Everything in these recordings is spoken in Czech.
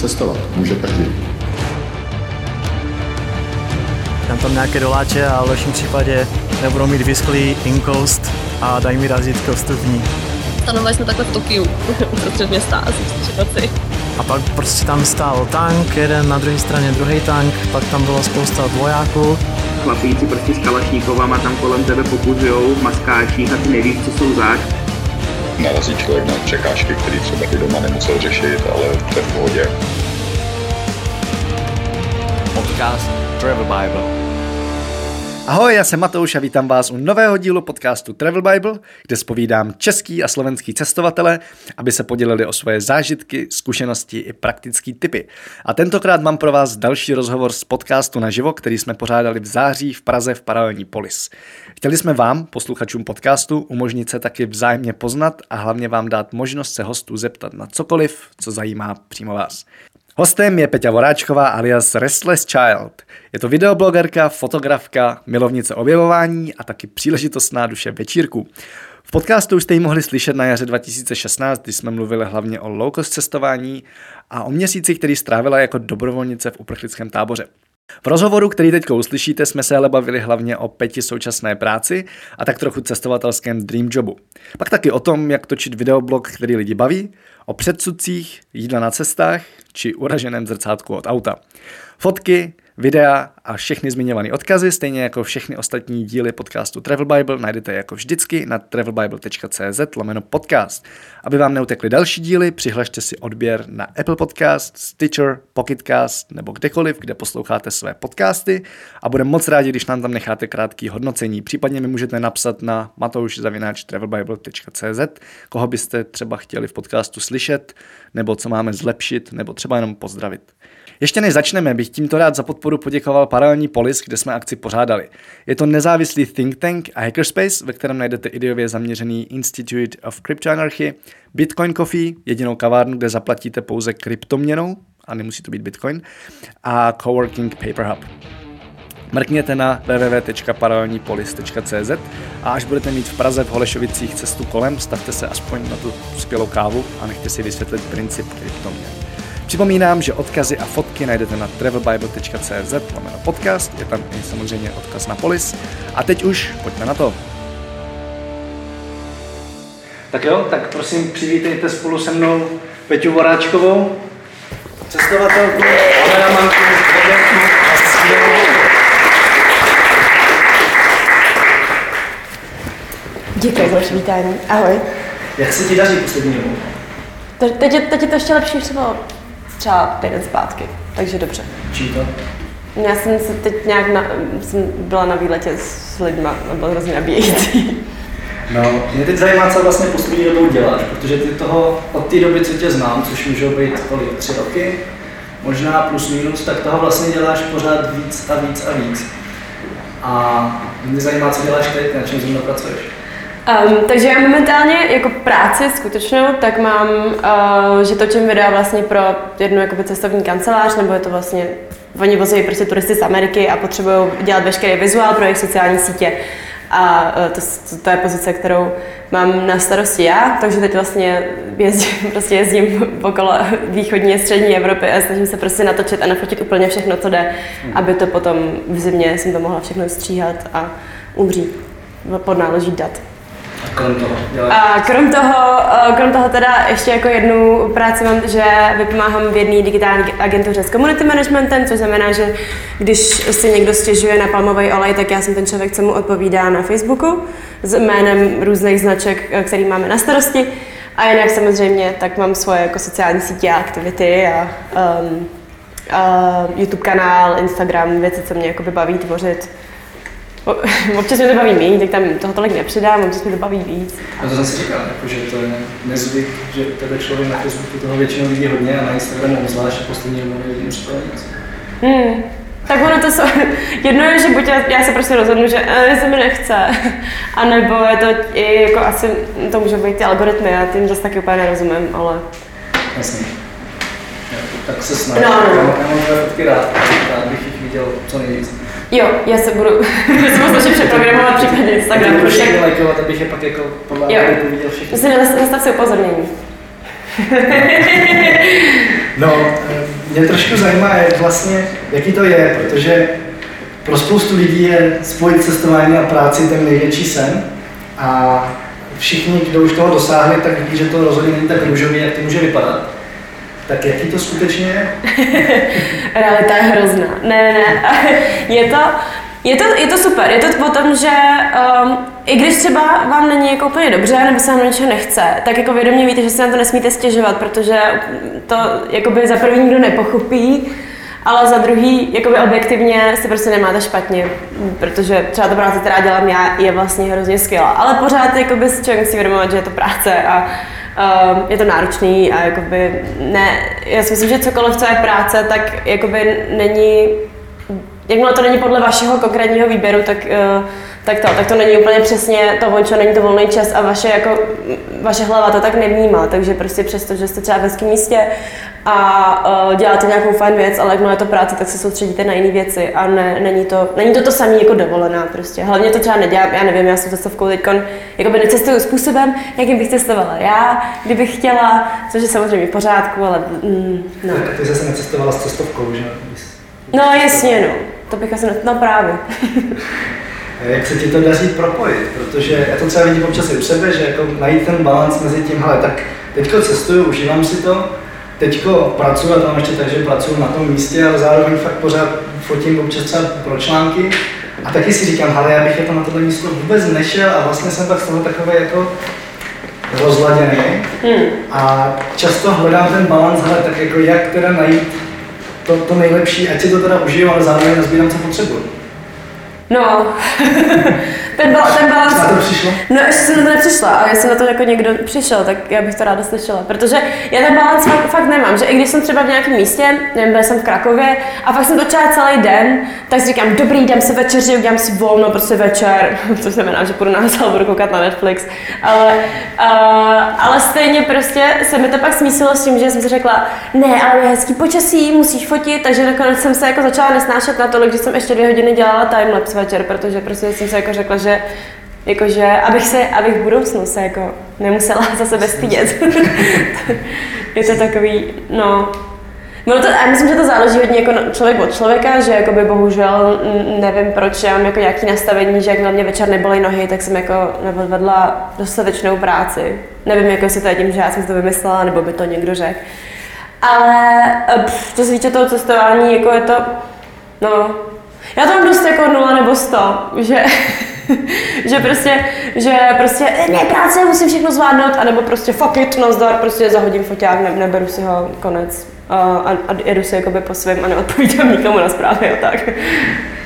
cestovat může každý. Dám tam nějaké doláče a v lepším případě nebudou mít vysklý inkoust a dají mi razítko vstupní. Stanovali jsme takhle v Tokiu, uprostřed města asi. A pak prostě tam stál tank, jeden na druhé straně druhý tank, pak tam bylo spousta vojáků. Chlapíci prostě s kalašníkovama tam kolem tebe pokuzujou v maskáčích a ty nevíš, co jsou zač. Narazí člověk na překážky, které třeba i doma nemusel řešit, ale to je v pohodě. Podcast Travel Bible. Ahoj, já jsem Matouš a vítám vás u nového dílu podcastu Travel Bible, kde spovídám český a slovenský cestovatele, aby se podělili o svoje zážitky, zkušenosti i praktické typy. A tentokrát mám pro vás další rozhovor z podcastu naživo, který jsme pořádali v září v Praze v paralelní polis. Chtěli jsme vám, posluchačům podcastu, umožnit se taky vzájemně poznat a hlavně vám dát možnost se hostů zeptat na cokoliv, co zajímá přímo vás. Hostem je Peťa Voráčková alias Restless Child. Je to videoblogerka, fotografka, milovnice objevování a taky příležitostná duše večírku. V podcastu jste ji mohli slyšet na jaře 2016, kdy jsme mluvili hlavně o low cestování a o měsíci, který strávila jako dobrovolnice v uprchlickém táboře. V rozhovoru, který teď uslyšíte, jsme se ale bavili hlavně o pěti současné práci a tak trochu cestovatelském dream jobu. Pak taky o tom, jak točit videoblog, který lidi baví, o předsudcích, jídla na cestách či uraženém zrcátku od auta. Fotky, videa a všechny zmiňované odkazy, stejně jako všechny ostatní díly podcastu Travel Bible, najdete jako vždycky na travelbible.cz lomeno podcast. Aby vám neutekly další díly, přihlašte si odběr na Apple Podcast, Stitcher, Pocketcast nebo kdekoliv, kde posloucháte své podcasty a budeme moc rádi, když nám tam necháte krátký hodnocení. Případně mi můžete napsat na matouš.travelbible.cz, koho byste třeba chtěli v podcastu slyšet, nebo co máme zlepšit, nebo třeba jenom pozdravit. Ještě než začneme, bych tímto rád za podporu poděkoval Paralelní Polis, kde jsme akci pořádali. Je to nezávislý think tank a hackerspace, ve kterém najdete ideově zaměřený Institute of Cryptoanarchy, Bitcoin Coffee, jedinou kavárnu, kde zaplatíte pouze kryptoměnou, a nemusí to být Bitcoin, a Coworking Paper Hub. Mrkněte na www.paralelnípolis.cz a až budete mít v Praze v Holešovicích cestu kolem, stavte se aspoň na tu skvělou kávu a nechte si vysvětlit princip kryptoměn. Připomínám, že odkazy a fotky najdete na travelbible.cz lomeno podcast, je tam i samozřejmě odkaz na polis. A teď už pojďme na to. Tak jo, tak prosím přivítejte spolu se mnou Peťu Voráčkovou, cestovatelku, kameramanku, Děkuji za přivítání. Ahoj. Jak se ti daří poslední dobou? Teď je, teď je to ještě lepší, třeba třeba týden zpátky, takže dobře. Čí to? Já jsem se teď nějak na, jsem byla na výletě s lidma a bylo hrozně nabíjející. No, mě teď zajímá, co vlastně poslední dobou děláš, protože ty toho od té doby, co tě znám, což můžou být kolik, tři roky, možná plus minus, tak toho vlastně děláš pořád víc a víc a víc. A mě zajímá, co děláš teď, na čem zrovna pracuješ. Um, takže já momentálně jako práci skutečnou, tak mám, uh, že točím videa vlastně pro jednu jakoby cestovní kancelář, nebo je to vlastně, oni vozí prostě turisty z Ameriky a potřebují dělat veškerý vizuál pro jejich sociální sítě. A uh, to, to, to je pozice, kterou mám na starosti já, takže teď vlastně jezdím, prostě jezdím okolo východní a střední Evropy a snažím se prostě natočit a nafotit úplně všechno, co jde, hmm. aby to potom v zimě jsem to mohla všechno stříhat a umřít pod náloží dat. Krom toho? A krom toho, krom toho teda ještě jako jednu práci mám, že vypomáhám v jedné digitální agentuře s community managementem, což znamená, že když si někdo stěžuje na palmový olej, tak já jsem ten člověk, co mu odpovídá na Facebooku s jménem různých značek, eh, který máme na starosti. A jinak samozřejmě tak mám svoje jako sociální sítě a aktivity a um, uh, YouTube kanál, Instagram, věci, co mě jako baví tvořit. Občas mě to baví méně, tak tam toho tolik nepřidám, občas mě to baví víc. A to si říkal, jako, že to je nezvyk, že tebe člověk na Facebooku toho většinou vidí hodně a na Instagramu obzvlášť a poslední dobou nevidím. Hmm. Tak ono to jsou, jedno je, že buď já, já se prostě rozhodnu, že eh, se mi nechce, a nebo je to i jako asi, to může být ty algoritmy, já tím zase taky úplně nerozumím, ale... Jasně. Tak se snažím. No, no. Já, mám fotky rád, rád bych jich viděl co nejvíc. Jo, já se budu, snažit přeprogramovat případně Instagram. Budu všechny lajkovat, abych je pak jako podle Jo. viděl všechny. Musím nastav si upozornění. No, eh, mě trošku zajímá, jak vlastně, jaký to je, protože pro spoustu lidí je spojit cestování a práci ten největší sen a všichni, kdo už toho dosáhli, tak vidí, že to rozhodně není tak růžový, jak to může vypadat. Tak jaký to skutečně je? Realita je hrozná. Ne, ne, ne. Je to, je to, je to super. Je to o tom, že um, i když třeba vám není jako úplně dobře, nebo se vám něčeho nechce, tak jako vědomě víte, že se na to nesmíte stěžovat, protože to jakoby za první nikdo nepochopí, ale za druhý, jakoby objektivně si prostě nemáte špatně, protože třeba ta práce, která dělám já, je vlastně hrozně skvělá. Ale pořád jakoby si člověk musí vědomovat, že je to práce a um, je to náročný a jakoby ne, já si myslím, že cokoliv, co je práce, tak jakoby není, jakmile to není podle vašeho konkrétního výběru, tak uh, tak to, tak to není úplně přesně to vončo, není to volný čas a vaše, jako, vaše hlava to tak nevnímá, takže prostě přesto, že jste třeba v hezkém místě a uh, děláte nějakou fajn věc, ale jakmile je to práce, tak se soustředíte na jiné věci a ne, není, to, není to to samé jako dovolená prostě. Hlavně to třeba nedělám, já nevím, já jsem cestovkou teď jakoby necestuju způsobem, jakým bych cestovala já, kdybych chtěla, což je samozřejmě v pořádku, ale mm, no. Tak ty jsi necestovala s cestovkou, že? No jasně, no. To bych asi, ne... no právě. jak se ti to daří propojit, protože já to třeba vidím občas i u sebe, že jako najít ten balans mezi tím, hele, tak teďko cestuju, užívám si to, teďko pracuji, a tam ještě tak, že pracuji na tom místě, ale zároveň fakt pořád fotím občas třeba pro články a taky si říkám, ale já bych je to na tohle místo vůbec nešel a vlastně jsem pak z toho takový jako rozladěný hmm. a často hledám ten balans, ale tak jako jak teda najít to, to nejlepší, ať si to teda užiju, ale zároveň nazbírám, co potřebuji. No, ten, bal, ten balans... Na to přišlo? No, ještě jsem na to nepřišla, ale jestli na to jako někdo přišel, tak já bych to ráda slyšela. Protože já ten balans fakt, fakt nemám, že i když jsem třeba v nějakém místě, nevím, byl jsem v Krakově a fakt jsem točila celý den, tak si říkám, dobrý, jdem si večeři, udělám si volno, prostě večer, což znamená, že půjdu na a budu koukat na Netflix. Ale, uh, ale stejně prostě se mi to pak smísilo s tím, že jsem si řekla, ne, ale je hezký počasí, musíš fotit, takže nakonec jsem se jako začala nesnášet na tolik, že jsem ještě dvě hodiny dělala timelapse večer, protože prostě jsem se jako řekla, že jakože, abych se, abych v budoucnu se jako nemusela za sebe stydět. je to takový, no, No to, já myslím, že to záleží hodně jako člověk od člověka, že jakoby bohužel nevím proč, já mám jako nějaký nastavení, že jak na mě večer nebyly nohy, tak jsem jako vedla dostatečnou práci. Nevím, jako jestli to je tím, že já jsem to vymyslela, nebo by to někdo řekl. Ale pff, co se týče toho cestování, jako je to, no, já to mám dost jako nula nebo sto, že, že prostě, že prostě ne, práce, musím všechno zvládnout, anebo prostě fuck it, nazdar, prostě zahodím foťák, ne, neberu si ho, konec. A, a, a jedu si jakoby po svém a neodpovídám nikomu na zprávy a tak.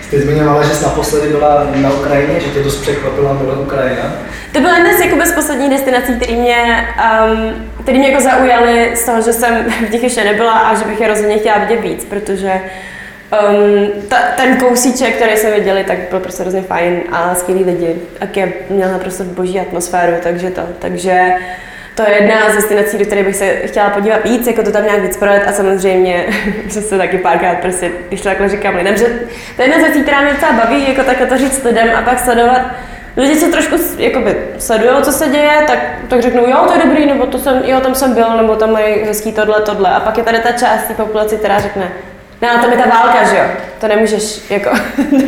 Jste zmiňovala, že jsi naposledy byla na Ukrajině, že tě dost překvapila byla Ukrajina. To byla jedna z, jakoby, z posledních destinací, které mě, um, který mě jako zaujaly z toho, že jsem v nich ještě nebyla a že bych je rozhodně chtěla vidět víc, protože Um, ta, ten kousíček, který jsme viděli, tak byl prostě hrozně fajn a skvělý lidi. A je, měl naprosto boží atmosféru, takže to. Takže to je jedna z destinací, do které bych se chtěla podívat víc, jako to tam nějak víc projet a samozřejmě, že se taky párkrát prostě, když to takhle říkám lidem, že to je jedna z věcí, která mě docela baví, jako takhle to říct lidem a pak sledovat lidi, co trošku jakoby, sledují, co se děje, tak, tak řeknou, jo, to je dobrý, nebo to jsem, jo, tam jsem byl, nebo tam mají hezký tohle, tohle. A pak je tady ta část té populace, která řekne, No, tam je ta válka, že jo? To nemůžeš, jako,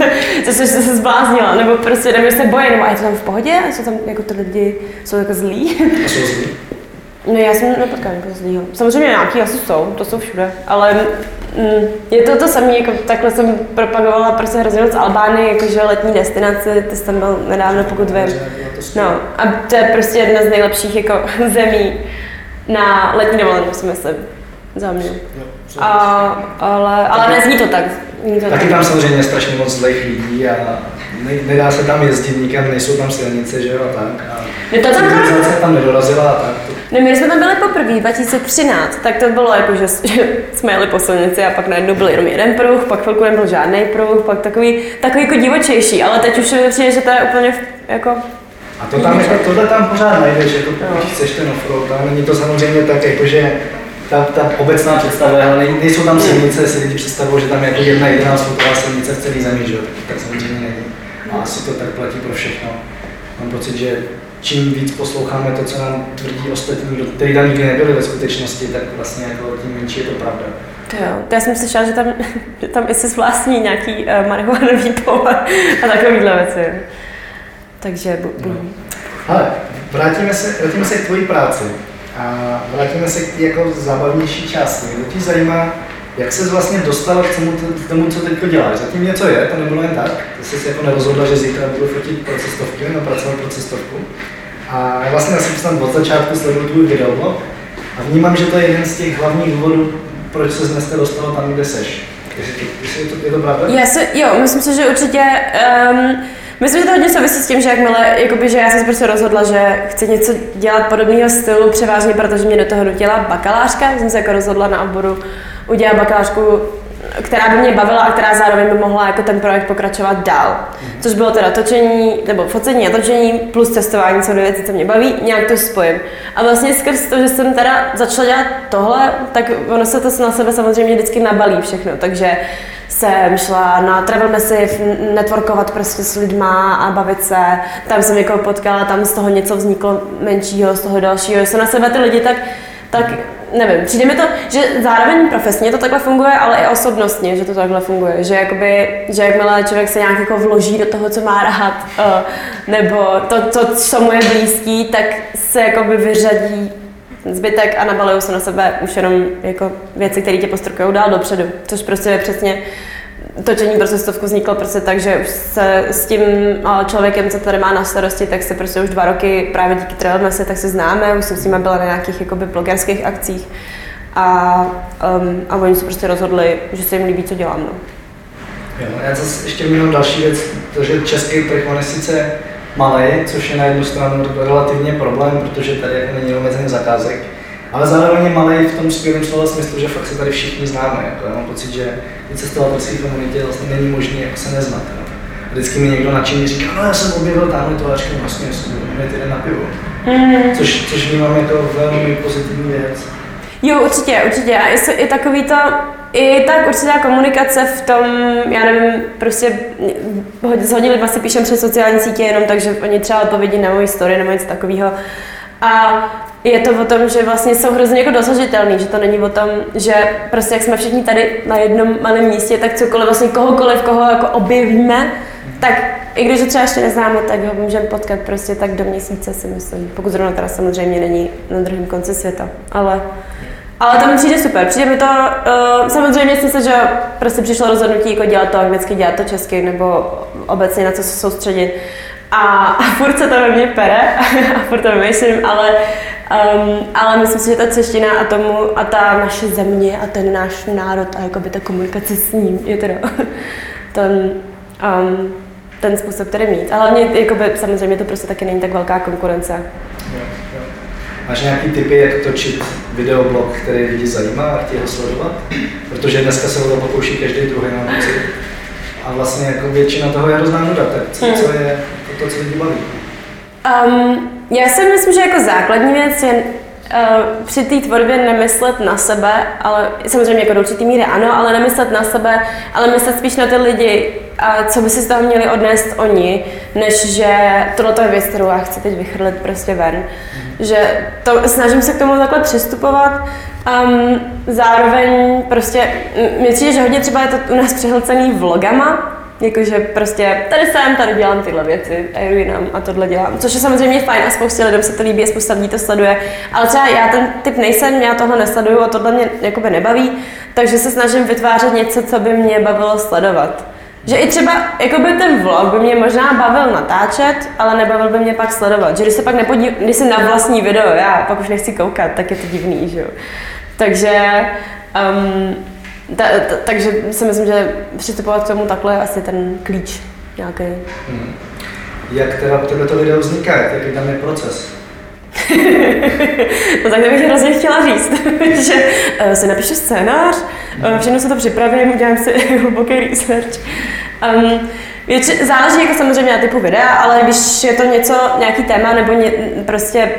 to jsi se zbláznila, nebo prostě nebo se boje, nebo a je to tam v pohodě? A jsou tam, jako ty lidi, jsou jako zlí? A jsou zlí? No já jsem nepotkal jako zlýho. Samozřejmě nějaký asi jsou, to jsou všude, ale mm, je to to samé, jako takhle jsem propagovala prostě hrozně moc Albány, jakože letní destinace, ty jsi tam byl nedávno, pokud vím. No a to je prostě jedna z nejlepších jako zemí na letní dovolenou, si myslím, za mě. A, ale, ale nezní to tak. To taky tak. tam samozřejmě strašně moc zlých lidí a ne, nedá se tam jezdit nikam, nejsou tam silnice, že jo, a tak. A no to tam, tam nedorazila a tak. No my jsme tam byli poprvé 2013, tak to bylo jako, že, že jsme jeli po silnici a pak najednou byl jenom jeden pruh, pak chvilku nebyl žádný pruh, pak takový, takový jako divočejší, ale teď už mi přijde, že to je úplně jako a to tam, jako, tohle tam pořád najdeš, jako pokud chceš ten offroad, ale není to samozřejmě tak, jako, že ta, ta obecná představa, ale nej, nejsou tam silnice, si lidi představují, že tam je jako jedna jediná fotová silnice v celé zemi, že? tak samozřejmě není. A asi to tak platí pro všechno. mám pocit, že čím víc posloucháme to, co nám tvrdí ostatní, kteří tam nikdy nebyli ve skutečnosti, tak vlastně jako tím menší je to pravda. Jo, já jsem slyšela, že tam, že tam i se vlastní nějaký uh, marihuanový a takovýhle věci. Takže bu, bu. Ale vrátíme se, vrátíme se k tvojí práci a vrátíme se k té jako zábavnější části. Kdo ti zajímá, jak se vlastně dostala k tomu, k tomu, co teď děláš? Zatím něco je, to nebylo jen tak. Ty jsi se jako nerozhodla, že zítra budu fotit pro cestovky, nebo pracovat pro cestovku. A já vlastně jsem tam od začátku sleduju tvůj videoblog a vnímám, že to je jeden z těch hlavních důvodů, proč se dneska dostala tam, kde seš. Je to, je to pravda? Já se, jo, myslím si, že určitě um, Myslím, že to hodně souvisí s tím, že jakmile, jakoby, že já jsem se prostě rozhodla, že chci něco dělat podobného stylu, převážně protože mě do toho nutila bakalářka, jsem se jako rozhodla na oboru udělat bakalářku která by mě bavila a která zároveň by mohla jako ten projekt pokračovat dál. Což bylo teda točení, nebo focení a točení plus cestování, co dvě věci, co mě baví, nějak to spojím. A vlastně skrz to, že jsem teda začala dělat tohle, tak ono se to na sebe samozřejmě vždycky nabalí všechno, takže jsem šla na travel massive, networkovat prostě s lidma a bavit se. Tam jsem někoho potkala, tam z toho něco vzniklo menšího, z toho dalšího. Jsou na sebe ty lidi tak, tak nevím, přijde mi to, že zároveň profesně to takhle funguje, ale i osobnostně, že to takhle funguje. Že, jakoby, že jakmile člověk se nějak jako vloží do toho, co má rád, uh, nebo to, to, co mu je blízký, tak se jakoby vyřadí zbytek a nabalují se na sebe už jenom jako věci, které tě postrukují dál dopředu, což prostě je přesně točení pro cestovku vzniklo prostě tak, že už se s tím člověkem, co tady má na starosti, tak se prostě už dva roky právě díky Travel se tak se známe, už jsem s nimi byla na nějakých jakoby blogerských akcích a, um, a oni se prostě rozhodli, že se jim líbí, co dělám. No. Jo, já zase ještě měl další věc, to, že český trh on je sice malý, což je na jednu stranu relativně problém, protože tady jako není omezený zakázek, ale zároveň je malý v tom skvělém slova smyslu, že fakt se tady všichni známe. Jako, já mám pocit, že v cestovatelské komunitě vlastně není možné jako se neznat. No. Vždycky mi někdo nadšeně říká, no já jsem objevil tamhle to ačka, vlastně jsem na pivo. Mm. Což, což vnímám jako velmi pozitivní věc. Jo, určitě, určitě. A je, je takový to, i tak určitá komunikace v tom, já nevím, prostě s hodně lidma si píšem přes sociální sítě jenom tak, že oni třeba odpovědí na moji story nebo něco takového. A je to o tom, že vlastně jsou hrozně jako dosažitelný, že to není o tom, že prostě jak jsme všichni tady na jednom malém místě, tak cokoliv, vlastně kohokoliv, koho jako objevíme, tak i když ho třeba ještě neznáme, tak ho můžeme potkat prostě tak do měsíce si myslím. Pokud zrovna teda samozřejmě není na druhém konci světa. Ale ale to mi přijde super. Přijde mi to, uh, samozřejmě jsem se, že prostě přišlo rozhodnutí jako dělat to anglicky, dělat to česky, nebo obecně na co se soustředit. A, a furt se to ve mně pere a furt to vymýšlím, ale, um, ale myslím si, že ta čeština a tomu a ta naše země a ten náš národ a jakoby ta komunikace s ním je teda ten, um, ten způsob, který mít. A hlavně jakoby, samozřejmě to prostě taky není tak velká konkurence. Máš nějaký typy, jak točit videoblog, který lidi zajímá a chtějí ho sledovat? Protože dneska se o to pokouší každý druhý na pocit. A vlastně jako většina toho je hrozná nuda, tak co, hmm. co je to, co lidi baví? Um, já si myslím, že jako základní věc je Uh, při té tvorbě nemyslet na sebe, ale samozřejmě jako do určitý míry ano, ale nemyslet na sebe, ale myslet spíš na ty lidi, a co by si z toho měli odnést oni, než že tohle je věc, kterou já chci teď vychrlit prostě ven. Mm. Že to, snažím se k tomu takhle přistupovat. Um, zároveň prostě, myslím, že hodně třeba je to u nás přehlcený vlogama, Jakože prostě tady jsem, tady dělám tyhle věci a jdu jinam a tohle dělám. Což je samozřejmě fajn a spoustě lidem se to líbí a spousta lidí to sleduje. Ale třeba já ten typ nejsem, já tohle nesleduju a tohle mě jakoby nebaví, takže se snažím vytvářet něco, co by mě bavilo sledovat. Že i třeba jakoby ten vlog by mě možná bavil natáčet, ale nebavil by mě pak sledovat. Že když se pak nepodív, když se na vlastní video, já pak už nechci koukat, tak je to divný, že jo. Takže um, ta, ta, takže si myslím, že přistupovat k tomu takhle je asi ten klíč nějaký. Hmm. Jak teda tebe to video vzniká? Jaký tam je proces? no tak to bych hrozně chtěla říct, že uh, si napíšu scénář, uh, všechno se to připravím, udělám si hluboký research. Um, Věč, záleží jako samozřejmě na typu videa, ale když je to něco, nějaký téma nebo ně, prostě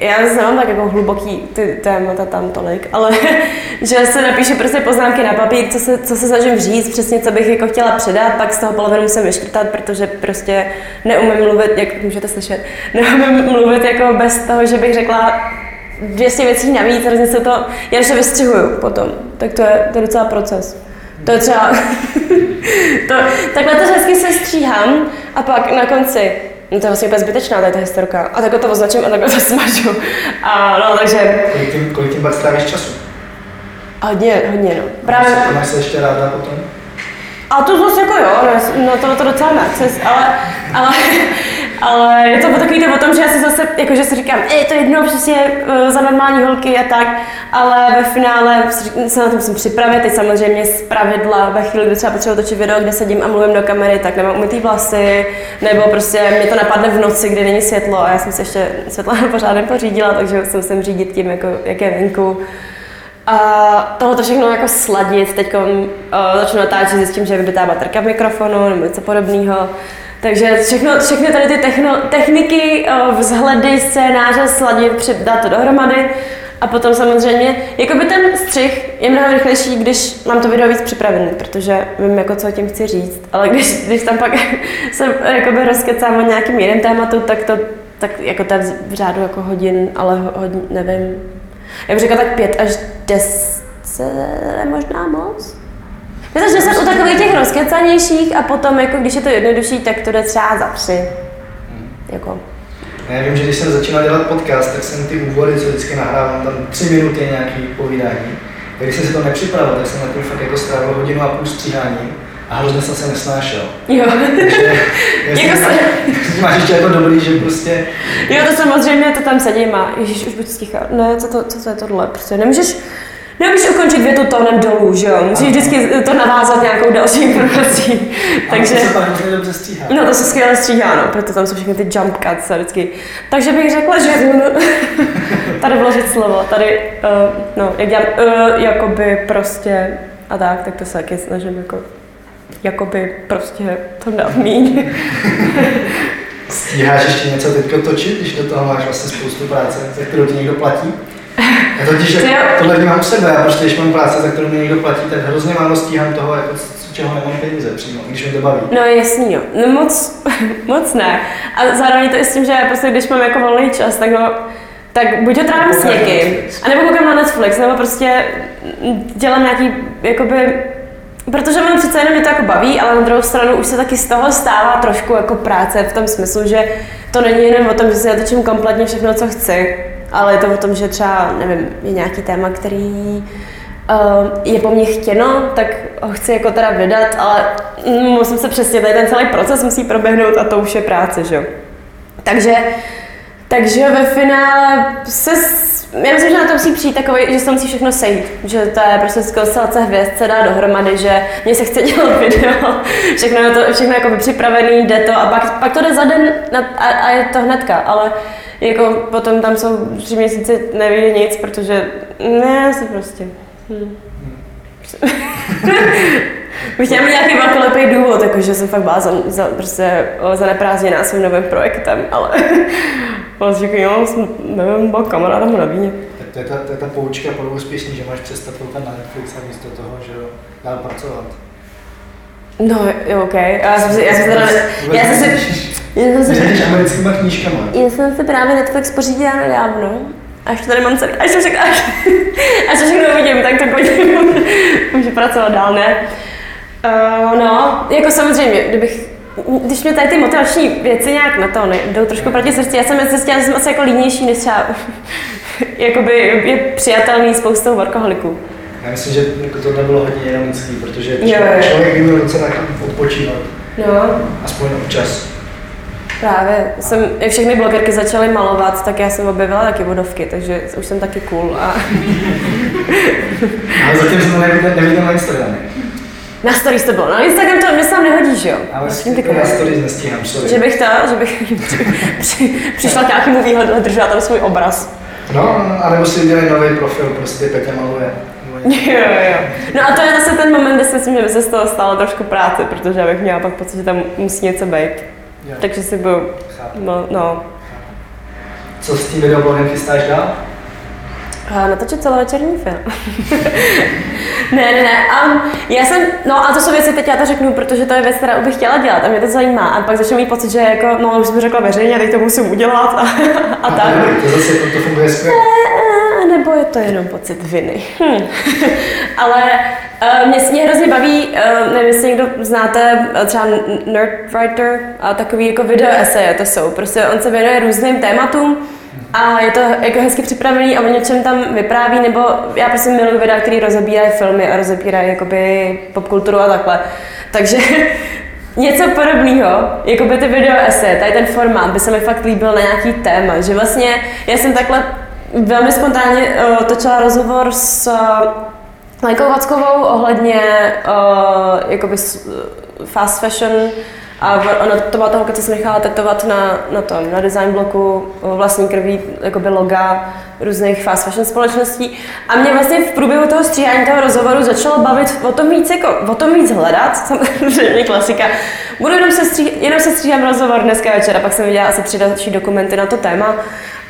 já zase nemám tak jako hluboký ty témata tam tolik, ale že se napíšu prostě poznámky na papír, co se, co se snažím říct, přesně co bych jako chtěla předat, pak z toho polovinu musím vyškrtat, protože prostě neumím mluvit, jak můžete slyšet, neumím mluvit jako bez toho, že bych řekla 200 věcí navíc, hrozně se to, já se vystřihuju potom, tak to je, to je docela proces. To je třeba, to, takhle to hezky se stříhám a pak na konci, no to je vlastně úplně zbytečná tady ta historka, a takhle to označím a takhle to smažu. A no, takže Kolik tím, kolik tím pak strávíš času? hodně, hodně no. Právě, To máš se ještě ráda potom? a to zase jako jo, no, no to, to docela narcis, ale, ale, ale je to takový to o tom, že já si zase, jakože si říkám, je to jedno přesně uh, za normální holky a tak, ale ve finále se na to musím připravit, teď samozřejmě z pravidla ve chvíli, kdy třeba potřebuji točit video, kde sedím a mluvím do kamery, tak nemám umytý vlasy, nebo prostě mě to napadne v noci, kdy není světlo a já jsem se ještě světla pořád nepořídila, takže se musím řídit tím, jako, jak je venku. A tohle to všechno jako sladit, teď uh, začnu natáčet, zjistím, že je vybitá baterka v mikrofonu nebo něco podobného. Takže všechno, všechny tady ty techno, techniky, uh, vzhledy, scénáře sladit, dát to dohromady. A potom samozřejmě, jakoby ten střih je mnohem rychlejší, když mám to video víc připravený, protože vím, jako co tím chci říct. Ale když, když tam pak se jakoby rozkecám o nějakým jiným tématu, tak to tak jako to v řádu jako hodin, ale hodin, nevím, já bych řekla tak pět až deset, možná moc. Pět až deset u takových těch rozkecanějších a potom, jako když je to jednodušší, tak to jde třeba za tři. Jako. Já vím, že když jsem začínal dělat podcast, tak jsem ty úvody, co vždycky nahrávám, tam tři minuty nějaký povídání. Tak když jsem si to nepřipravil, tak jsem na tím fakt jako strávil hodinu a půl stříhání a hrozně jsem se nesnášel. Jo. Takže Jako se- máš, máš ještě jako dobrý, že prostě jo, to samozřejmě, to tam sedím a ježiš, už buď sticha. Ne, co to, co to je tohle? Prostě nemůžeš, nemůžeš ukončit větu tónem dolů, že jo? Musíš vždycky to navázat nějakou další informací. Takže... To se dobře stříhá. No to se skvěle stříhá, no, proto tam jsou všechny ty jump cuts a vždycky. Takže bych řekla, že tady vložit slovo, tady, uh, no, jak dělám, uh, jakoby prostě a tak, tak to se taky snažím jako, jakoby prostě to dát míň. Stíháš ještě něco teďko točit, když do toho máš vlastně spoustu práce, za kterou ti někdo platí? Já totiž To jo. tohle vnímám u sebe, já prostě, když mám práce, za kterou mě někdo platí, tak hrozně málo stíhám toho, jako, z čeho nemám peníze přímo, když mě to baví. No jasný, jo. No moc, moc ne. A zároveň to i s tím, že prostě, když mám jako volný čas, tak ho, tak buď ho trávím s někým, anebo koukám na Netflix, nebo prostě dělám nějaký, jakoby, protože mě přece jenom mě to jako baví, ale na druhou stranu už se taky z toho stává trošku jako práce v tom smyslu, že to není jenom o tom, že si já točím kompletně všechno, co chci, ale je to o tom, že třeba, nevím, je nějaký téma, který Uh, je po mně chtěno, tak ho chci jako teda vydat, ale musím se přesně, tady ten celý proces musí proběhnout a to už je práce, že jo. Takže, takže ve finále se, já myslím, že na to musí přijít takový, že se to musí všechno sejít, že to je prostě konstelace hvězd se dá dohromady, že mě se chce dělat video, všechno je to všechno jako připravený, jde to a pak, pak to jde za den a, a, je to hnedka, ale jako potom tam jsou tři měsíce nevyjde nic, protože ne, se prostě. Hm. Chtěla mít nějaký velkolepý důvod, jakože jsem fakt byla za, za, prostě, o, zaneprázdněná svým novým projektem, ale vlastně jo, jsem, nevím, byla kamaráda mu na víně. Tak to je ta, to je ta poučka pro úspěšný, že máš přestat koukat na Netflix a místo toho, že dál pracovat. No, jo, OK. Já jsem si, já jsem teda, já jsem si, já jsem si, americkýma knížkama. já jsem si právě Netflix pořídila nedávno. Až to tady mám celý, až to všechno, až, až to všechno uvidím, tak to končím. Pracovat dál, ne? Uh, no, jako samozřejmě, kdybych, když mě tady ty motivační věci nějak na to jdou trošku proti srdci, já jsem zjistila, že jsem asi jako línější, než třeba jakoby je přijatelný spoustou workoholiků. Já myslím, že jako tohle bylo hodně ironický, protože Jo, člověk by měl docela odpočívat, No, aspoň občas. Právě. Jsem, jak všechny blogerky začaly malovat, tak já jsem objevila taky vodovky, takže už jsem taky cool. A Ale zatím jsem to neviděl, neviděl na Instagramu. na stories to bylo. Na Instagram to mě se tam nehodí, že jo? Ale ty na stories nestíhám, sorry. Že bych to, že bych při, přišla k nějakému výhledu a držela tam svůj obraz. No, anebo si udělej nový profil, prostě Petě maluje. Jo, jo. No a to je zase ten moment, kdy si myslím, že by se z toho stalo trošku práce, protože já bych měla pak pocit, že tam musí něco být. Jo. Takže si Chápu. no, no. co s tím videoblogem chystáš dál? A natočit celovečerní film. ne, ne, ne. Um, já jsem, no a to jsou věci, teď já to řeknu, protože to je věc, kterou bych chtěla dělat a mě to zajímá. A pak začnu mít pocit, že jako, no už jsem řekla veřejně, teď to musím udělat a, a tak. To zase to, to funguje skvěle. A nebo je to jenom pocit viny. Hm. Ale mě, mě hrozně baví, uh, nevím, jestli někdo znáte, uh, třeba Nerdwriter, a takový jako video eseje to jsou. Prostě on se věnuje různým tématům a je to jako hezky připravený a o něčem tam vypráví, nebo já prostě miluji videa, který rozebírají filmy a rozebírají jakoby popkulturu a takhle. Takže něco podobného, jako by ty video eseje, tady ten formát by se mi fakt líbil na nějaký téma, že vlastně já jsem takhle velmi spontánně uh, točila rozhovor s uh, Lenkou Vackovou ohledně uh, jakoby uh, fast fashion a ona to byla co jsem nechala tetovat na, na tom, na design bloku vlastní krví, jakoby loga různých fast fashion společností. A mě vlastně v průběhu toho stříhání toho rozhovoru začalo bavit o tom víc, jako, o tom víc hledat, samozřejmě klasika. Budu jenom se, stří, jenom se stříhám rozhovor dneska večer a pak jsem viděla asi tři další dokumenty na to téma.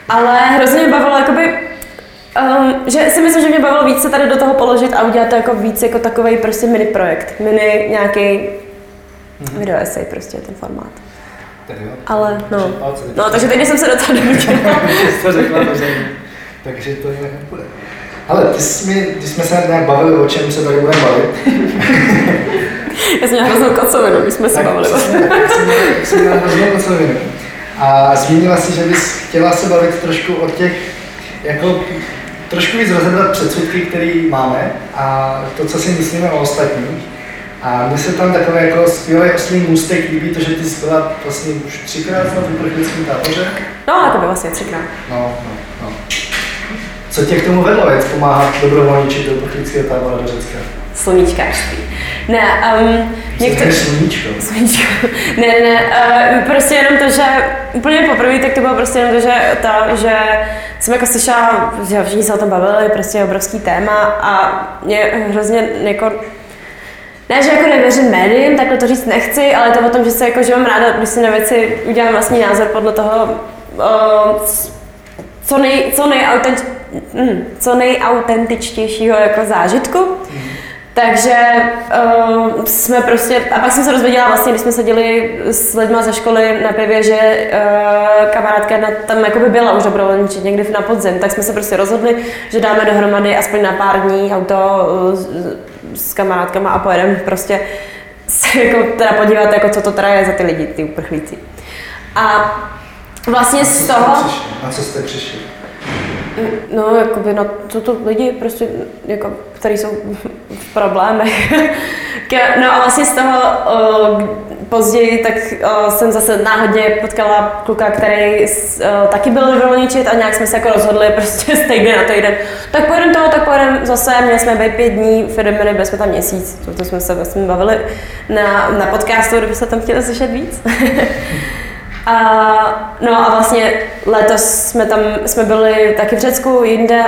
Ale hrozně mě bavilo jakoby Um, že si myslím, že mě bavilo víc se tady do toho položit a udělat to jako víc jako takový prostě mini projekt, mini nějaký mm-hmm. video essay prostě ten formát. Ale no, no takže teď jsem se do toho donutila. to řekla takže to jinak. Ale ty jsi mi, když jsme se nějak bavili, o čem se tady budeme bavit. Já jsem měla hroznou kocovinu, když jsme se bavili. Tak jsem měla hroznou kocovinu. A zmínila si, že bys chtěla se bavit trošku o těch, jako trošku víc rozebrat předsudky, které máme a to, co si myslíme o ostatních. A mně se tam takové jako skvělý oslý můstek líbí to, že ty jsi byla vlastně už třikrát na uprchlickém táboře. No, jako by vlastně třikrát. No, no, no. Co tě k tomu vedlo, jak pomáhat dobrovolničit do uprchlického tábora do Řecka? Sluníčkářství. Ne, um, některé... Sluníčko. Sluníčko. Ne, ne, ne, uh, prostě jenom to, že úplně poprvé, tak to bylo prostě jenom to, že, ta, že jsem jako slyšela, že všichni se o tom bavili, prostě obrovský téma a mě hrozně jako ne, že jako nevěřím médiím, takhle to říct nechci, ale to o tom, že se jako, že mám ráda, když si na věci udělám vlastní názor podle toho, uh, co, nej, co, nejautentič, hm, co nejautentičtějšího jako zážitku. Takže uh, jsme prostě, a pak jsem se dozvěděla vlastně, když jsme seděli s lidmi ze školy na pivě, že uh, kamarádka na, tam jako by byla už dobrovolničit někdy na podzim, tak jsme se prostě rozhodli, že dáme dohromady aspoň na pár dní auto uh, s kamarádkama a pojedeme prostě se jako teda podívat, jako co to teda je za ty lidi, ty uprchlíci. A vlastně z toho... Na co jste přišli? No, jakoby na to, to lidi prostě, jako, který jsou v problémech. no a vlastně z toho uh, později tak uh, jsem zase náhodně potkala kluka, který uh, taky byl dobrovolničit a nějak jsme se jako rozhodli prostě týdne na týden. Tak pojedeme toho, tak pojedeme zase, měli jsme být pět dní, firmy byli jsme tam měsíc, to jsme se vlastně bavili na, na podcastu, kdyby se tam chtěli slyšet víc. A, no a vlastně letos jsme tam, jsme byli taky v Řecku, jinde,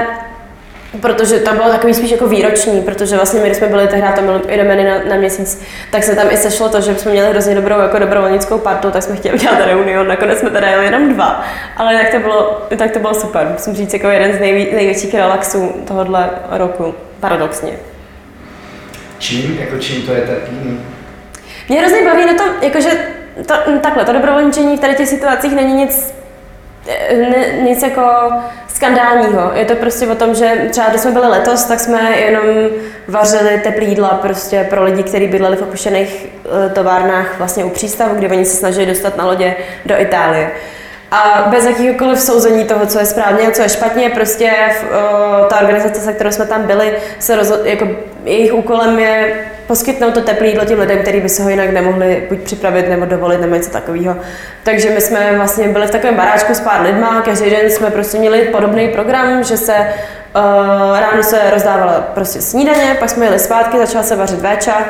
protože to bylo takový spíš jako výroční, protože vlastně my, když jsme byli tehdy tam jdeme na, na měsíc, tak se tam i sešlo to, že jsme měli hrozně dobrou jako dobrovolnickou partu, tak jsme chtěli udělat reunion, nakonec jsme teda jeli jenom dva, ale tak to bylo, tak to bylo super, musím říct jako jeden z nejví, největších relaxů tohohle roku, paradoxně. Čím, jako čím to je trpí? Mě hrozně baví na tom, jakože to, takhle, to dobrovolničení v tady těch situacích není nic, eh, ne, nic jako skandálního. Je to prostě o tom, že třeba když jsme byli letos, tak jsme jenom vařili teplý jídla prostě pro lidi, kteří bydleli v opuštěných eh, továrnách vlastně u přístavu, kde oni se snažili dostat na lodě do Itálie. A bez jakýkoliv souzení toho, co je správně a co je špatně, prostě o, ta organizace, se kterou jsme tam byli, se rozhod, jako jejich úkolem je poskytnout to teplé jídlo těm lidem, kteří by se ho jinak nemohli buď připravit nebo dovolit nebo něco takového. Takže my jsme vlastně byli v takovém baráčku s pár lidma, každý den jsme prostě měli podobný program, že se uh, ráno se rozdávala prostě snídaně, pak jsme jeli zpátky, začala se vařit večer,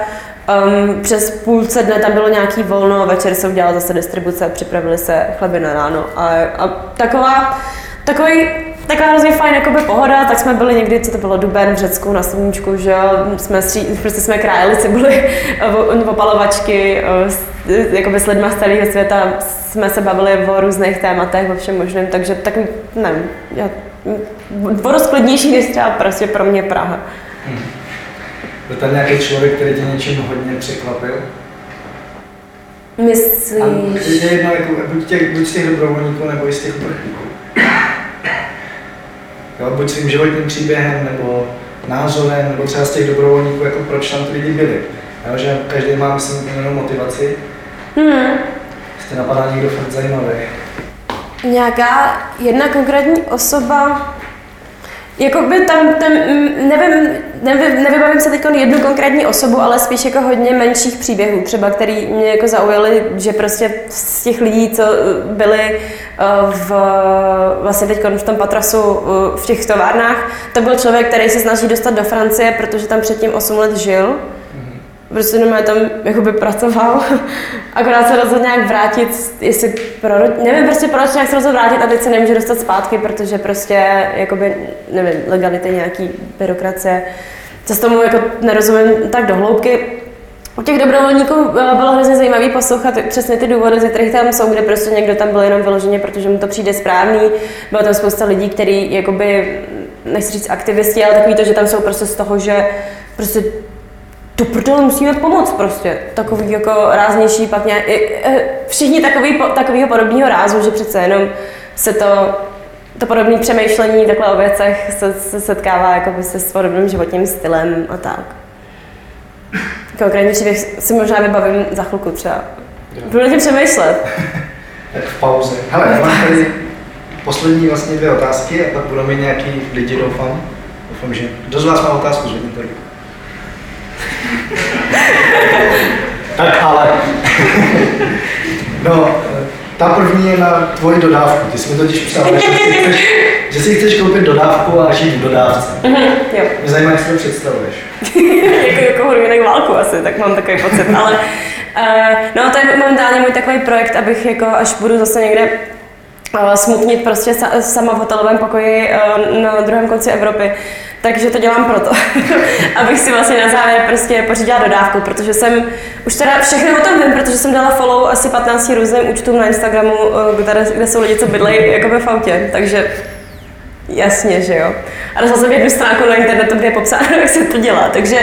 Um, přes půlce dne tam bylo nějaký volno, večer se udělala zase distribuce, připravili se chleby na ráno. A, a taková, takový taková hrozně fajn jakoby pohoda, tak jsme byli někdy, co to bylo, Duben v Řecku na sluníčku, že jo, jsme, stří, prostě jsme krájeli cibuli, opalovačky, jakoby s lidma z celého světa jsme se bavili o různých tématech, o všem možném, takže tak, nevím, já, o dost klidnější než třeba prostě pro mě Praha. Hmm. Byl tam nějaký člověk, který tě něčím hodně překvapil? Myslíš? je jedno, jako, buď, těch, buď z těch dobrovolníků, nebo i z těch uprchlíků. Jo, buď svým životním příběhem, nebo názorem, nebo třeba z těch dobrovolníků, jako proč tam ty lidi byli. Jo, že každý má, myslím, jinou motivaci. Hmm. Jste napadá někdo fakt zajímavý. Nějaká jedna konkrétní osoba, Jakoby tam, tam nevím, nevím, nevybavím se teď jednu konkrétní osobu, ale spíš jako hodně menších příběhů, třeba který mě jako zaujaly, že prostě z těch lidí, co byli eh, v, vlastně teď v tom patrasu v těch továrnách, to byl člověk, který se snaží dostat do Francie, protože tam předtím 8 let žil prostě jenom tam jakoby pracoval, akorát se rozhodl nějak vrátit, jestli pro, nevím prostě proč nějak se rozhodl vrátit a teď se nemůže dostat zpátky, protože prostě jakoby, nevím, legality nějaký byrokracie, co tomu jako nerozumím tak do hloubky. U těch dobrovolníků eh, bylo hrozně zajímavé poslouchat přesně ty důvody, ze kterých tam jsou, kde prostě někdo tam byl jenom vyloženě, protože mu to přijde správný. Bylo tam spousta lidí, kteří jakoby, nechci říct aktivisti, ale takový to, že tam jsou prostě z toho, že prostě to prdele musíme pomoct prostě. Takový jako ráznější, pak nějak, e, všichni takový, takovýho podobného rázu, že přece jenom se to, to podobné přemýšlení takhle o věcech se, se setkává jako se s podobným životním stylem a tak. Konkrétní příběh si možná vybavím za chvilku třeba. Budu tím přemýšlet. tak v pauze. Hele, já mám tady poslední vlastně dvě otázky a pak budou mít nějaký lidi, doufám. Doufám, že kdo z vás má otázku, zvedněte ruku. Tak ale. no, ta první je na tvoji dodávku. Ty jsi mi totiž psal, že, si chceš, že si chceš koupit dodávku a žít v dodávce. Mm-hmm, jo. Mě zajímá, jak si to představuješ. jako, jako hru válku asi, tak mám takový pocit. Ale uh, no, to je momentálně můj takový projekt, abych jako, až budu zase někde uh, smutnit prostě sa, sama v hotelovém pokoji uh, na druhém konci Evropy, takže to dělám proto, abych si vlastně na závěr prostě pořídila dodávku, protože jsem už teda všechno o tom vím, protože jsem dala follow asi 15 různým účtům na Instagramu, eh, kde, kde jsou lidi, co bydlejí jako ve autě, takže Jasně, že jo. A dostala jsem jednu stránku na internetu, kde je popsáno, jak se to dělá. Takže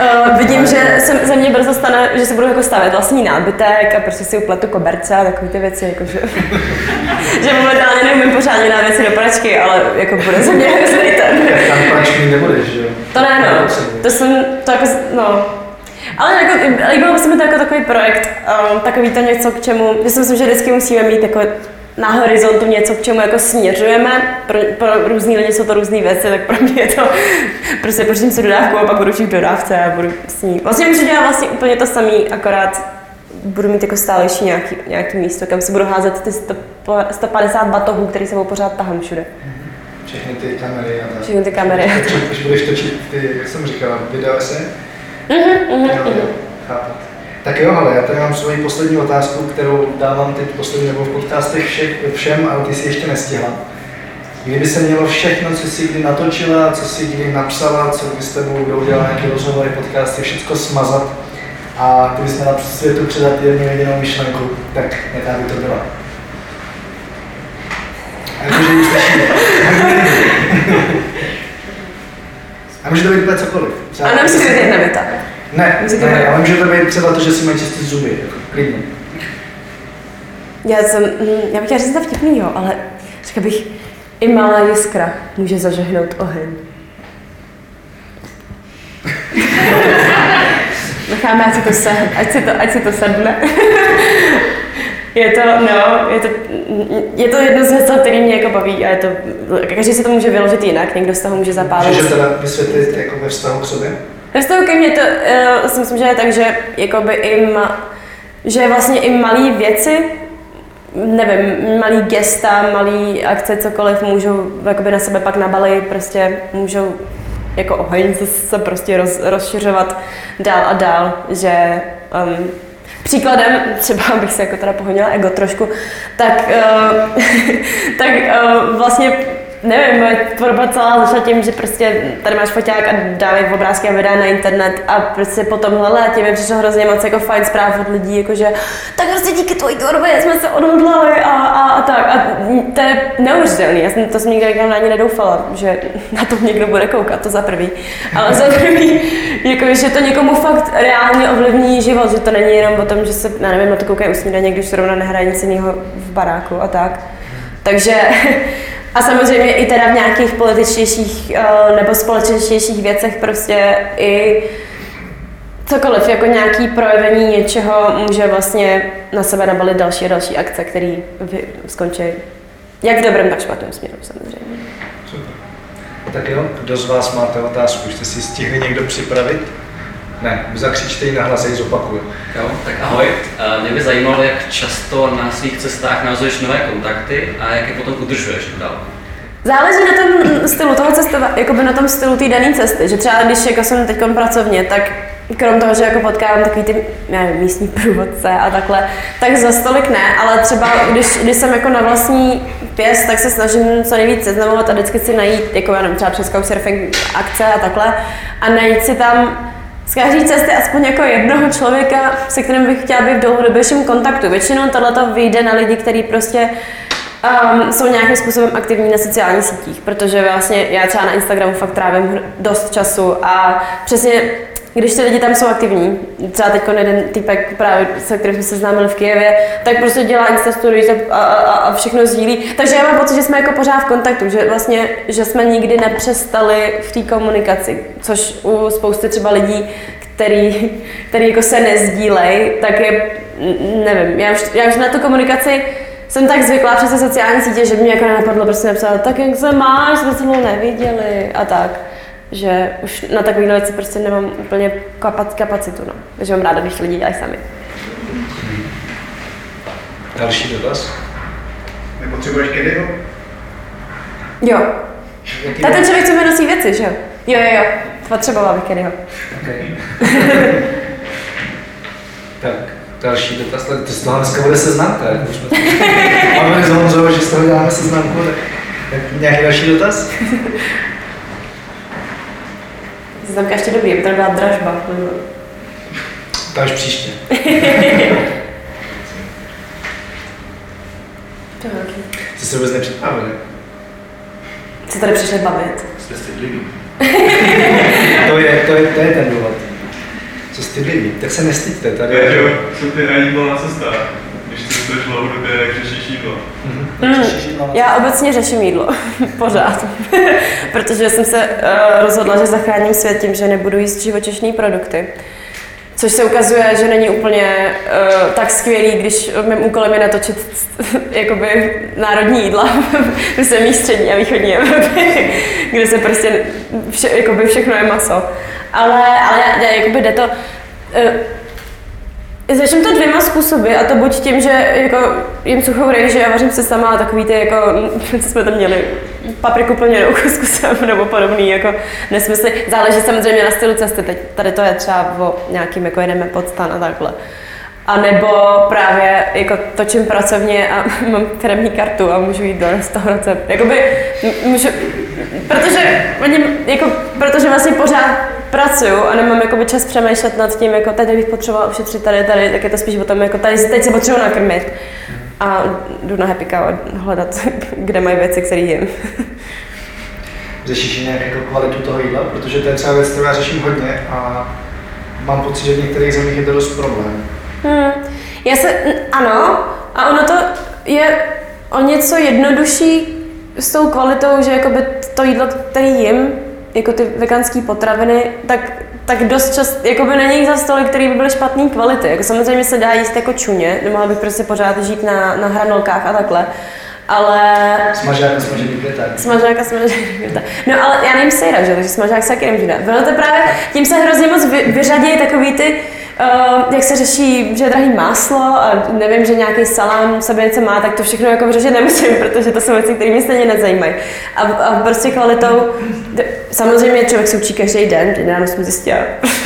uh, vidím, že se ze mě brzo stane, že se budu jako stavět vlastní nábytek a prostě si upletu koberce a takové ty věci, jako že, že momentálně neumím pořádně na věci do pračky, ale jako bude ze mě celý ten. Tam pračky nebudeš, že jo? To ne, no. To jsem, to jako, no, ale jako, líbilo by se mi to jako takový projekt, um, takový to něco, k čemu, že si myslím, že vždycky musíme mít jako na horizontu něco, k čemu jako směřujeme. Pro, pro různý lidi jsou to různé věci, tak pro mě je to prostě pořídím si dodávku a pak budu v dodávce a budu s ní. Vlastně můžu dělat vlastně úplně to samé, akorát budu mít jako stálejší nějaký, nějaký místo, kam si budu házet ty 100, 150 batohů, který sebou pořád tahám všude. Všechny ty kamery a tak. Všechny ty kamery. Když budeš točit ty, jak jsem říkal, video se? Mhm, mhm, mhm. Chápu. Tak jo, ale já tady mám svoji poslední otázku, kterou dávám teď poslední nebo v podcastech všech, všem, ale ty si ještě nestihla. Kdyby se mělo všechno, co jsi kdy natočila, co jsi kdy napsala, co by s tebou kdo udělal nějaké rozhovory, podcasty, všechno smazat a ty bys měla světu předat jednu jedinou myšlenku, tak jaká by to byla? A jakože ji slyší. A může to být cokoliv. Třeba a nemusí být jedna věta. Ne, ne, ale může to být třeba to, že si mají čistit zuby, jako klidně. Já jsem, hm, já bych chtěla říct to vtipnýho, ale řekla bych, i malá jiskra může zažehnout oheň. Necháme, ať si to, se, ať si to, ať si to sedne. je to, no, je to, je to jedno z hesel, který mě jako baví a je to, každý se to může vyložit jinak, někdo z toho může zapálit. Můžeš teda vysvětlit jako ve vztahu k sobě? Ve vztahu ke mně to uh, si myslím, že je tak, že jakoby i ma, že vlastně i malé věci, nevím, malý gesta, malý akce, cokoliv můžou jakoby na sebe pak nabalit, prostě můžou jako oheň se, se prostě roz, rozšiřovat dál a dál, že um, Příkladem, třeba abych se jako teda pohonila ego trošku, tak, uh, tak uh, vlastně nevím, moje tvorba celá začala tím, že prostě tady máš foťák a dávají obrázky a videa na internet a prostě po tomhle létě mi přišlo hrozně moc jako fajn zpráv od lidí, jakože tak prostě díky tvojí tvorbě jsme se odhodlali a, a, a tak. A to je neuvěřitelný, já jsem, to jsem nikdy jako na ní nedoufala, že na to někdo bude koukat, to za prvý, ale za druhý, jako, že to někomu fakt reálně ovlivní život, že to není jenom o tom, že se, já nevím, na to koukají u snídaně, když zrovna nehraje nic jiného v baráku a tak. Takže a samozřejmě i teda v nějakých političtějších eh, nebo společenštějších věcech prostě i cokoliv, jako nějaký projevení něčeho může vlastně na sebe nabalit další a další akce, které skončí jak v dobrém, tak špatném směru samozřejmě. Super. Tak jo, kdo z vás máte otázku? Jste si stihli někdo připravit? Ne, zakřičte ji nahlas, ji zopakuju. Jo, tak ahoj. Mě by zajímalo, jak často na svých cestách navazuješ nové kontakty a jak je potom udržuješ dál. Záleží na tom stylu toho cestova, jako by na tom stylu té dané cesty, že třeba když jako jsem teď pracovně, tak krom toho, že jako potkávám takový ty nevím, místní průvodce a takhle, tak za stolik ne, ale třeba když, když jsem jako na vlastní pěst, tak se snažím co nejvíc seznamovat a vždycky si najít, jako já nevím, třeba přes Couchsurfing akce a takhle, a najít si tam z každé cesty aspoň jako jednoho člověka, se kterým bych chtěla být v dlouhodobějším kontaktu. Většinou tohle vyjde na lidi, kteří prostě um, jsou nějakým způsobem aktivní na sociálních sítích, protože vlastně já třeba na Instagramu fakt trávím dost času a přesně když ty lidi tam jsou aktivní, třeba teď jeden typek, právě, se kterým jsme se známili v Kijevě, tak prostě dělá Insta stories a, a, a, všechno sdílí. Takže já mám pocit, že jsme jako pořád v kontaktu, že vlastně, že jsme nikdy nepřestali v té komunikaci, což u spousty třeba lidí, který, který jako se nezdílej, tak je, nevím, já už, já už na tu komunikaci jsem tak zvyklá přes sociální sítě, že mě jako nenapadlo prostě napsat, tak jak se máš, jsme se neviděli a tak že už na takovéhle věci prostě nemám úplně kapacitu, no. Takže mám ráda, když lidi dělají sami. Další dotaz? Nepotřebuješ kedyho? Jo. Tak ten člověk, co mi nosí věci, že jo? Jo, jo, jo. Potřeboval bych kedyho. Okay. tak, další dotaz. To z toho dneska bude seznamka. Máme z že z toho děláme seznamku. Tak nějaký další dotaz? Seznamka ještě dobrý, to byla dražba. To až příště. Jste se vůbec nepřipravili? Co tady přišli bavit? Jste stydliví. to, je, to, je, to je ten důvod. Co stydliví? Tak se nestyďte tady. Jo, co ty na jídlo na cestách? Dlouhodobě, jak řešíš jídlo? Mm, já obecně řeším jídlo, pořád. Protože jsem se uh, rozhodla, že zachráním svět tím, že nebudu jíst živočišní produkty. Což se ukazuje, že není úplně uh, tak skvělý, když mým úkolem je natočit jakoby národní jídla v zemích střední a východní Evropy, kde se prostě vše, jakoby všechno je maso. Ale, ale já, já, jakoby jde to, uh, Začnu to dvěma způsoby a to buď tím, že jako jim suchou rejži a vařím se sama a takový ty jako, co jsme tam měli, papriku plněnou kuskusem nebo podobný jako nesmysly. Záleží samozřejmě na stylu cesty, teď tady to je třeba o nějakým jako jedeme pod stan a takhle. A nebo právě jako točím pracovně a mám firmní kartu a můžu jít do restaurace. Jakoby, můžu, protože, jako, protože vlastně pořád pracuju a nemám jakoby čas přemýšlet nad tím, jako tady bych potřebovala ušetřit tady, tady, tak je to spíš o tom, jako tady teď se potřebuji nakrmit. A jdu na Happy Cow a hledat, kde mají věci, které jim. Řešíš nějak jako kvalitu toho jídla? Protože to je třeba věc, kterou já řeším hodně a mám pocit, že v některých zemích je to dost problém. Hmm. Já se, ano, a ono to je o něco jednodušší s tou kvalitou, že jakoby to jídlo, které jim, jako ty veganské potraviny, tak, tak dost čas, jako by není za stoly, které by byly špatné kvality. Jako samozřejmě se dá jíst jako čuně, nemohla bych prostě pořád žít na, na hranolkách a takhle. Ale... Smažák smažený květák. Smažák a smažený. No ale já nevím sejra, že? takže smažák se taky nemůže Bylo to právě, tím se hrozně moc vy, vyřadí takový ty, Uh, jak se řeší, že je drahý máslo a nevím, že nějaký salám sobě něco má, tak to všechno jako vyřešit nemusím, protože to jsou věci, které mě stejně nezajímají. A, a prostě kvalitou, samozřejmě člověk se učí každý den, ráno jsem zjistila.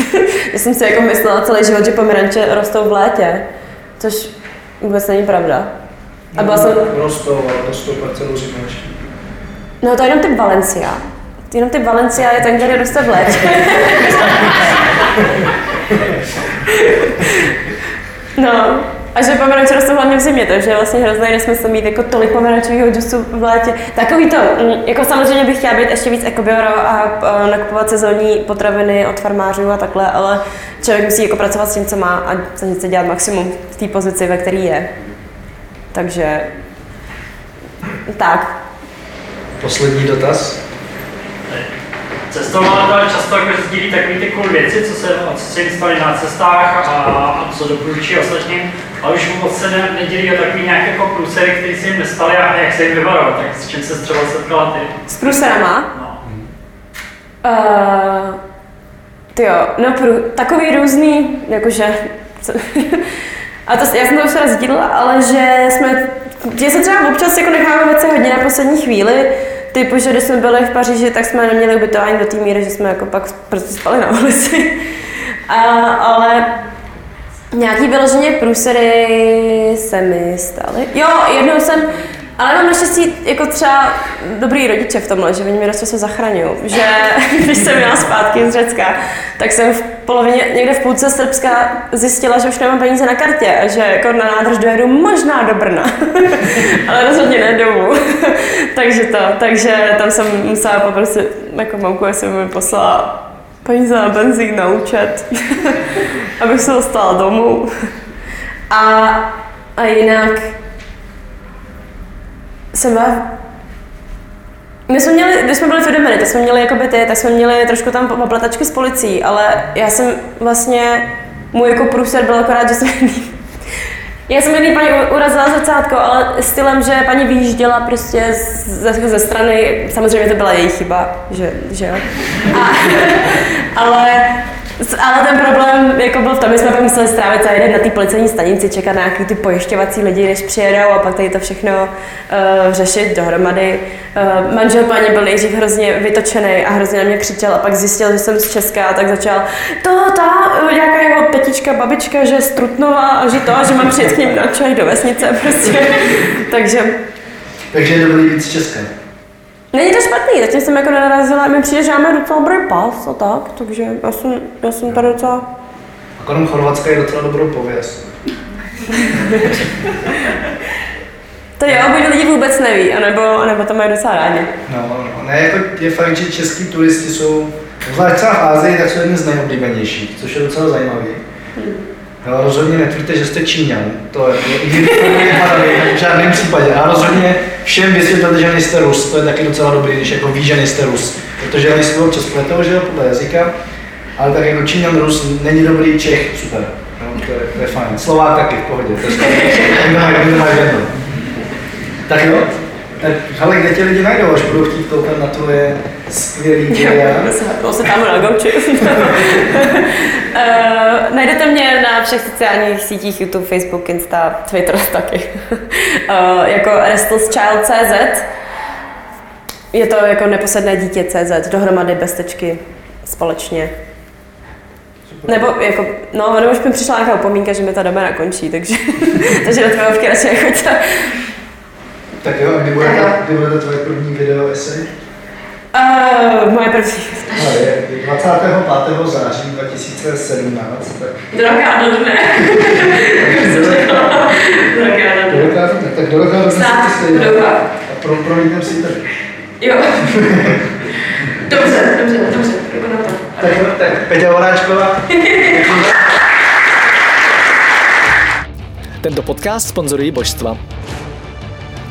Já jsem si jako myslela celý život, že pomeranče rostou v létě, což vůbec není pravda. A byla jsem... Rostou, ale rostou parcelu No to je jenom typ Valencia. Jenom typ Valencia je ten, který roste v létě. no, a že pomeranče rostou hlavně v zimě, takže je vlastně hrozný nesmysl mít jako tolik pomerančového džusu v létě. Takový to, mm, jako samozřejmě bych chtěla být ještě víc ekobioro a, nakupovat sezónní potraviny od farmářů a takhle, ale člověk musí jako pracovat s tím, co má a snažit se dělat maximum v té pozici, ve které je. Takže tak. Poslední dotaz. Cestovatelé často jako sdílí takové ty cool věci, co se, co se jim staly na cestách a, a co doporučí ostatním, ale už moc se ne, nedělí o takový nějaké jako průsery, které se jim nestaly a jak se jim vyvarovat. Tak s čím se třeba setkala ty? S průserama? No. Uh, ty jo, no prů, takový různý, jakože, co, a to, já jsem to už sdílela, ale že jsme, že se třeba občas jako necháme věci hodně na poslední chvíli, typu, že když jsme byli v Paříži, tak jsme neměli ubytování do té míry, že jsme jako pak prostě spali na ulici. A, ale nějaký vyloženě průsery se mi staly. Jo, jednou jsem, ale mám naštěstí jako třeba dobrý rodiče v tomhle, že oni mě dost se zachraňují. Že když jsem měla zpátky z Řecka, tak jsem v polovině, někde v půlce Srbska zjistila, že už nemám peníze na kartě a že jako na nádrž dojedu možná do Brna, ale rozhodně ne domů. takže to, takže tam jsem musela poprosit jako mamku, jestli mi poslala peníze na benzín na účet, abych se dostala domů. A, a jinak jsem byla my jsme měli, když jsme byli v Idemeny, tak jsme měli jakoby ty, tak jsme měli trošku tam popletačky s policií, ale já jsem vlastně, můj jako průser byl akorát, že jsem já jsem jedný paní urazila zrcátko, ale stylem, že paní vyjížděla prostě ze, ze strany, samozřejmě to byla její chyba, že, že jo. A, ale ale ten problém jako byl v tom, že jsme museli strávit celý den na té policejní stanici, čekat na nějaký ty pojišťovací lidi, než přijedou a pak tady to všechno uh, řešit dohromady. Uh, manžel paní byl nejdřív hrozně vytočený a hrozně na mě křičel a pak zjistil, že jsem z Česka a tak začal to, ta, nějaká jeho tetička, babička, že strutnová a že to, a že mám přijet k ním na čaj do vesnice prostě. Takže... Takže je dobrý víc z Česka. Není to špatný, zatím jsem jako nenarazila, my přijde, že máme docela dobrý pas a tak, takže já jsem, já jsem tady docela... A kolem Chorvatska je docela dobrou pověst. to jo, buď lidi vůbec neví, anebo, anebo to mají docela rádi. No, no, ne, jako je fakt, že český turisti jsou, zvlášť třeba v Ázii, tak jsou jedni z nejoblíbenějších, což je docela zajímavý. Hmm. Jo, rozhodně netvrďte, že jste Číňan. To je, v žádném případě. A rozhodně všem vysvětlete, že nejste Rus. To je taky docela dobrý, když jako ví, že nejste Rus. Protože oni si občas pletou, že podle jazyka. Ale tak jako Číňan Rus není dobrý Čech, super. No, to, je, to je fajn. Slovák taky, v pohodě. To je Tak jo, tak ale kde tě lidi najdou, až budou chtít koukat na tvoje skvělý videa? To se tam na gauči. uh, najdete mě na všech sociálních sítích YouTube, Facebook, Insta, Twitter taky. uh, jako restlesschild.cz je to jako neposedné dítě CZ, dohromady bez tečky, společně. Nebo jako, no, nebo už mi přišla nějaká upomínka, že mi ta doba nakončí, takže, takže do tvoje radši nechoďte. Tak jo, a kdy bude, ta, kdy bude to tvoje první video esej? Uh, moje první. No, je 25. září 2017. Tak... Droga do dne. Droga do dne. Tak do roka do dne se A pro, si tady. Jo. dobře, dobře, dobře. Jako na to. Tak, tak Peťa Horáčková. Tento podcast sponzorují božstva.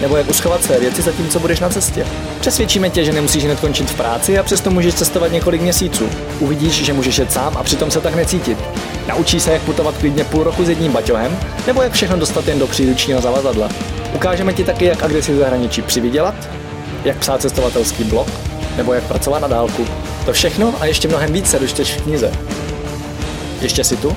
nebo jak uschovat své věci zatímco budeš na cestě. Přesvědčíme tě, že nemusíš hned končit v práci a přesto můžeš cestovat několik měsíců. Uvidíš, že můžeš jet sám a přitom se tak necítit. Naučí se, jak putovat klidně půl roku s jedním baťohem, nebo jak všechno dostat jen do příručního zavazadla. Ukážeme ti taky, jak a kde si v zahraničí přivydělat, jak psát cestovatelský blog, nebo jak pracovat na dálku. To všechno a ještě mnohem víc se dočteš v knize. Ještě si tu?